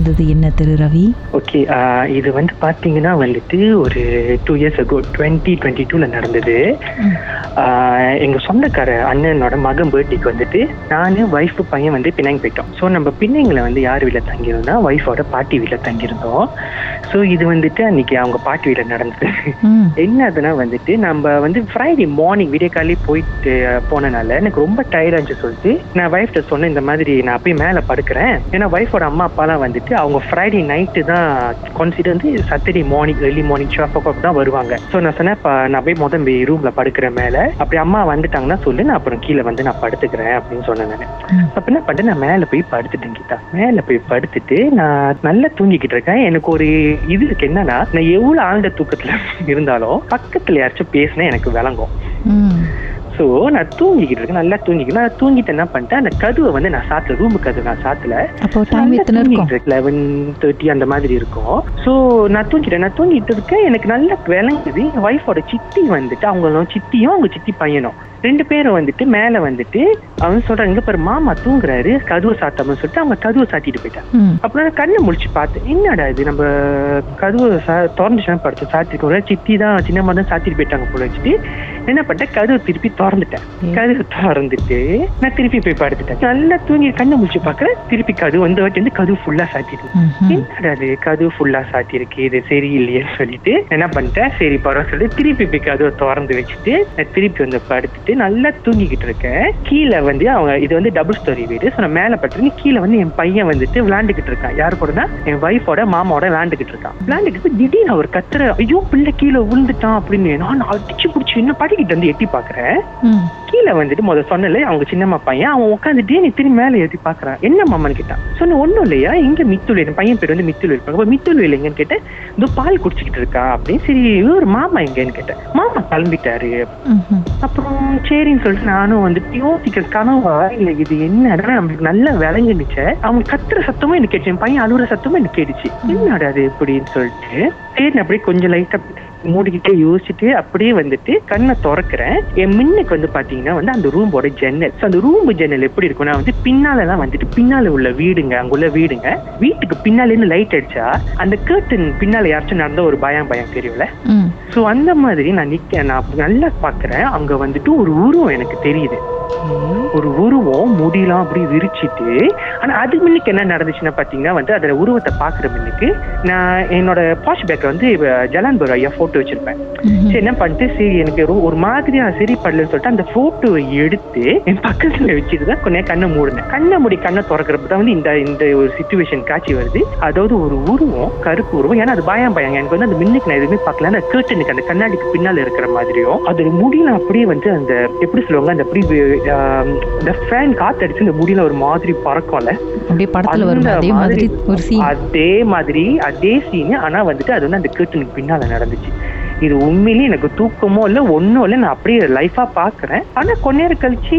நடந்தது என்ன திரு ரவி? ஓகே இது வந்து பார்த்தீங்கன்னா வந்துட்டு ஒரு two years ago twenty twenty டூவில் நடந்தது. ஆஹ் எங்க சொந்தக்கார அண்ணனோட மகன் பர்த்டேக்கு வந்துட்டு நான் ஒய்ஃபு பையன் வந்து பின்னாங்க போயிட்டோம். ஸோ நம்ம பிள்ளைங்களை வந்து யார் வீட்டில் தங்கியிருந்தோம் ஒய்ஃபோட பாட்டி வீட்டில் தங்கியிருந்தோம். ஸோ இது வந்துட்டு அன்னைக்கு அவங்க பாட்டி வீட்டில் நடந்தது. ம். என்ன அதுனா வந்துட்டு நம்ம வந்து ஃப்ரைடே மார்னிங் விடிய காலையே போயிட்டு போனனால எனக்கு ரொம்ப டயர்டாக இருந்துச்சு சொல்லிட்டு நான் ஒய்ஃப்ட்ட சொன்னேன் இந்த மாதிரி நான் போய் மேலே படுக்கிறேன். ஏன்னா ஒய்ஃபோட அம்மா அப்பாலாம் வந்துட்டு அவங்க ஃப்ரைடே நைட்டு தான் கான்சிடர் வந்து Saturday morning early morning twelve ஓ தான் வருவாங்க. ஸோ நான் சொன்னேன் "பா, நான் போய் மொதல் ரூமில் படுக்கிறேன் மேலே அப்படி அம்மா வந்துட்டாங்கன்னா சொல்லு நான் அப்புறம் கீழே வந்து நான் படுத்துக்கிறேன் அப்படின்னு சொன்னேன் நான். அப்ப என்ன பண்ணிட்டு நான் மேலே போய் படுத்துட்டேன் கீதா. மேலே போய் படுத்துட்டு நான் நல்லா தூங்கிக்கிட்டு இருக்கேன். எனக்கு ஒரு இது இருக்கு என்னன்னா நான் எவ்வளவு ஆழ்ந்த தூக்கத்துல இருந்தாலும் பக்கத்துல யாராச்சும் பேசினா எனக்கு விளங்கும். ஸோ நான் தூங்கிக்கிட்டு இருக்கேன். நல்லா தூங்கிக்கிட்டு நான் தூங்கிட்டு என்ன பண்ணிட்டேன்? அந்த கதவை வந்து நான் சாத்தல ரூமு கதவு நான் சாத்தல லெவன் தேர்ட்டி அந்த மாதிரி இருக்கும். ஸோ நான் தூங்கிட்டேன். நான் தூங்கிட்டு இருக்கேன். எனக்கு நல்லா விளங்குது. என் ஒய்ஃபோட சித்தி வந்துட்டு அவங்களும் சித்தியும் அவங்க சித்தி பையனும். ரெண்டு பேரும் வந்துட்டு மேலே வந்துட்டு அவன் சொல்றாங்க பாரு மாமா தூங்குறாரு கதவு சாத்தாமன்னு சொல்லிட்டு அவங்க கதவை சாத்திட்டு போயிட்டாங்க. ம். அப்புறம் கண்ணை முழிச்சு பார்த்தேன் என்னடா இது நம்ம கதவு திறந்துச்சுன்னா படுத்து சாத்திருக்கோம். சித்தி தான் சின்னம்மா தான் சாத்திட்டு போயிட்டாங்க போல வச்சுட்டு என்ன பண்ணிட்டேன் கதவு திருப்பி திறந்துட்டேன். கதவு திறந்துட்டு நான் திருப்பி போய் படுத்துட்டேன். நல்லா தூங்கி கண்ணை முழிச்சு பார்க்கறேன் திருப்பி கதவு வந்து வாட்டி வந்து கதவு ஃபுல்லா சாத்திட்டு. என்னடா அது கதவு ஃபுல்லா சாத்தியிருக்கு இது சரியில்லையேன்னு சொல்லிட்டு என்ன பண்ணிட்டேன் சரி பரவாயில்ல சொல்லிட்டு திருப்பி போய் கதவை திறந்து வச்சுட்டு நான் திருப்பி வந்து படுத்துட்டு நல்லா தூங்கிக்கிட்டு இருக்கேன். கீழே வந்து அவங்க இது வந்து டபுள் ஸ்டோரி வீடு. ஸோ நான் மேலே படுத்துருக்கேன் கீழே வந்து என் பையன் வந்துட்டு விளையாண்டுக்கிட்டு இருக்கான். யாரு கூடனா என் ஒய்ஃபோட மாமாவோட விளையாண்டுக்கிட்டு இருக்கான். விளாண்டுக்கிட்டு திடீர்னு அவர் கத்துற ஐயோ பிள்ளை கீழே விழுந்துட்டான் அப்படின்னு நான் அடிச்சு பிடிச்சி இன்னும் படிக்கிட்டு வந்து எட்டி பார்க்குறேன். கீழே வந்துட்டு முத சொன்னல அவங்க சின்னம்மா பையன் அவன் உட்காந்துட்டு நீ திரும்பி மேலே ஏற்றி பாக்குறான். என்ன மாமான்னு கேட்டான். சொன்ன ஒண்ணும் இல்லையா? இங்க மித்துள் பையன் பேர் வந்து மித்துள் இருப்பாங்க அப்ப மித்துள் இல்லைங்கன்னு கேட்டேன் இதோ பால் குடிச்சிக்கிட்டு இருக்கா? அப்படின்னு சரி இவர் மாமா எங்கன்னு கேட்டேன். மாமா கிளம்பிட்டாரு. அப்புறம் சரின்னு சொல்லிட்டு நானும் வந்துட்டு யோசிக்கிற கனவா இல்ல இது என்னடா நம்மளுக்கு நல்லா விளங்குனுச்சு அவன் கத்துற சத்தமும் எனக்கு கேட்டுச்சு. என் பையன் அழுகுற சத்தமும் எனக்கு கேட்டுச்சு. என்னடா அது எப்படின்னு சொல்லிட்டு சரி அப்படியே கொஞ்சம் லைட்டா மூடிக்கிட்டே யோசிச்சுட்டு அப்படியே வந்துட்டு கண்ணை திறக்கிறேன். என் மின்னுக்கு வந்து பாத்தீங்கன்னா வந்து அந்த ரூமோட ஜன்னல். ஸோ அந்த ரூம் ஜன்னல் எப்படி இருக்கும்னா வந்து பின்னால தான் வந்துட்டு பின்னால உள்ள வீடுங்க அங்குள்ள வீடுங்க. வீட்டுக்கு பின்னால இருந்து லைட் அடிச்சா அந்த கேர்டன் பின்னால யாராச்சும் நடந்த ஒரு பயம் பயம் தெரியும்ல? ம். ஸோ அந்த மாதிரி நான் நிக்க நான் நல்லா பார்க்கறேன் அங்க வந்துட்டு ஒரு உருவம் எனக்கு தெரியுது. ஒரு உருவம் முடியெல்லாம் அப்படி விரிச்சிட்டு ஆனா அதுக்கு முன்னுக்கு என்ன நடந்துச்சுன்னா பாத்தீங்கன்னா வந்து அதுல உருவத்தை பாக்குற முன்னுக்கு நான் என்னோட பாஷ் பேக்ல வந்து ஜலான்பர் ஐயா போட்டோ வச்சிருப்பேன். சரி என்ன பண்ணிட்டு சரி எனக்கு ஒரு- மாதிரியா சரி படலன்னு சொல்லிட்டு அந்த போட்டோவை எடுத்து என் பக்கத்துல வச்சுட்டு தான் கொஞ்சம் கண்ணை மூடினேன். கண்ணை மூடி கண்ணை திறக்கிறப்ப தான் வந்து இந்த இந்த ஒரு சுச்சுவேஷன் காட்சி வருது. அதாவது ஒரு உருவம் கருப்பு உருவம். ஏன்னா அது பயம் பயம். எனக்கு வந்து அந்த மின்னுக்கு நான் எதுவுமே பார்க்கல. அந்த கேர்டனுக்கு அந்த கண்ணாடிக்கு பின்னால இருக்கிற மாதிரியும். அது முடியல அப்படியே வந்து அந்த எப்படி சொல்லுவாங்க அந்த அப்படி இந்த ஃபேன் காத்தடிச்சு இந்த முடியல ஒரு மாதிரி பறக்கும்ல. அதே மாதிரி அதே மாதிரி அதே சீன் ஆனா வந்துட்டு அது வந்து அந்த கேர்டனுக்கு பின்னால நடந்துச்சு. இது உண்மையிலேயே எனக்கு தூக்கமோ இல்ல ஒண்ணும் இல்ல நான் அப்படியே லைஃபா பாக்குறேன். ஆனா கொஞ்ச நேரம் கழிச்சு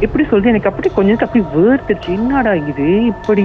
எப்படி சொல்றது எனக்கு அப்படியே கொஞ்ச நேரத்துக்கு அப்படியே வேர்த்துச்சு என்னடா இது? இப்படி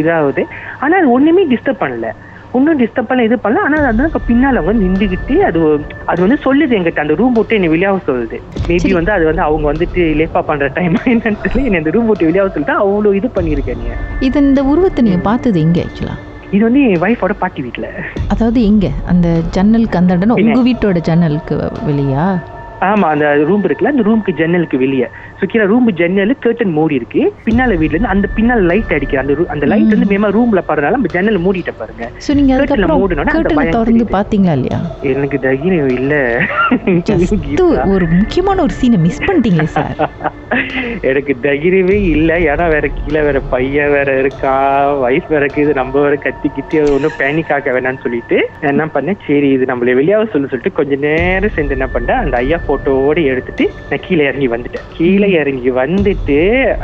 இதாகுது. ஆனா அது ஒண்ணுமே டிஸ்டர்ப் பண்ணல. ஒன்றும் டிஸ்டர்ப் பண்ணல இது பண்ணல. ஆனா அது பின்னால வந்து நின்றுகிட்டு அது அது வந்து சொல்லுது எங்கிட்ட அந்த ரூம் போட்டு என்னை வெளியாக சொல்லுது. மேபி. வந்து அது வந்து அவங்க வந்துட்டு லேப்பா பண்ற டைம் என்னன்னு தெரியல. என்னை இந்த ரூம் போட்டு வெளியாக சொல்லிட்டு அவ்வளோ இது பண்ணியிருக்கேன் நீ. இது இந்த உருவத்தை நீங்க பார்த்தது எங்க ஆக்சுவலா இது வந்து என் ஒய்ஃபோட பாட்டி வீட்ல. அதாவது எங்க அந்த ஜன்னலுக்கு அந்த இடம் உங்க வீட்டோட ஜன்னலுக்கு வெளியா? ஆமா அந்த ரூம் இருக்குல்ல அந்த ரூமுக்கு ஜன்னலுக்கு வெளியே. ஸோ கீழே ரூம் ஜன்னல் கேர்டன் மூடி இருக்கு. பின்னால வீட்ல இருந்து அந்த பின்னால லைட் அடிக்கிற அந்த அந்த லைட் வந்து மேமா ரூம்ல படுறதுனால நம்ம ஜன்னல் மூடிட்ட பாருங்க. ஸோ நீங்க அதுக்கப்புறம் மூடுனோட திறந்து. பாத்தீங்களா இல்லையா? எனக்கு தைரியம் இல்ல. ஒரு முக்கியமான ஒரு சீனை மிஸ் பண்ணிட்டீங்களே சார் எனக்கு தைரியமே இல்ல. ஏன்னா வேற கீழே வேற பையன் வேற இருக்கா வைஃப் வேற இது நம்ம வேற கத்தி கித்தி ஒன்றும் பேனிக் ஆக வேணாம்னு சொல்லிட்டு என்ன பண்ணேன்? சரி இது நம்மள வெளியாக சொல்ல சொல்லிட்டு கொஞ்ச நேரம் சேர்ந்து என்ன பண்ணேன்? அந்த ஐயா போட்டோவோட எடுத்துட்டு நான் கீழே இறங்கி வந்துட்டேன். கீழே இறங்கி வந்துட்டு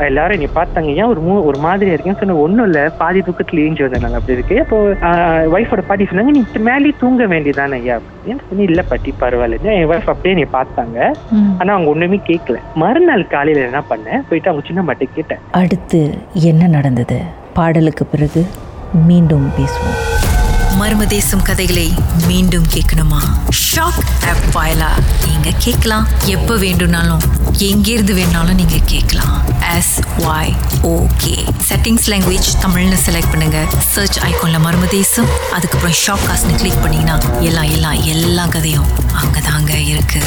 எல்லாரும் என்னை பார்த்தாங்க ஏன் ஒரு மூ ஒரு மாதிரி இருக்கேன்னு சொன்ன ஒன்றும் இல்லை பாதி தூக்கத்துல ஏஞ்சி வந்தேன் அப்படி இருக்கு. அப்போ ஒய்ஃபோட பாட்டி சொன்னாங்க நீ மேலே தூங்க வேண்டியதானே ஐயா? சொன்னேன் இல்ல பாட்டி பரவாயில்ல. என் ஒய்ஃப் அப்படியே என்னை பார்த்தாங்க. ஆனா அவங்க ஒண்ணுமே கேட்கல மறுநாள் காலையில என்ன பண்ணேன்? போயிட்டு அவங்க சின்ன மாட்டை கேட்டேன். அடுத்து என்ன நடந்தது? பாடலுக்கு பிறகு மீண்டும் பேசுவோம். மர்மதேசம் கதைகளை மீண்டும் கேட்கணுமா? ஷாக் ஆப் வாயிலா? நீங்க கேட்கலாம். எப்ப வேண்டும்னாலும் எங்கிருந்து வேணாலும் நீங்க கேட்கலாம். S Y okay settings language தமிழ்னு செலக்ட் பண்ணுங்க. சர்ச் ஐகான்ல மர்மதேசம் அதுக்கப்புறம் ஷாக் காஸ்ட்னு கிளிக் பண்ணீங்கன்னா எல்லாம் எல்லாம் எல்லா கதையும் அங்கதாங்க இருக்கு.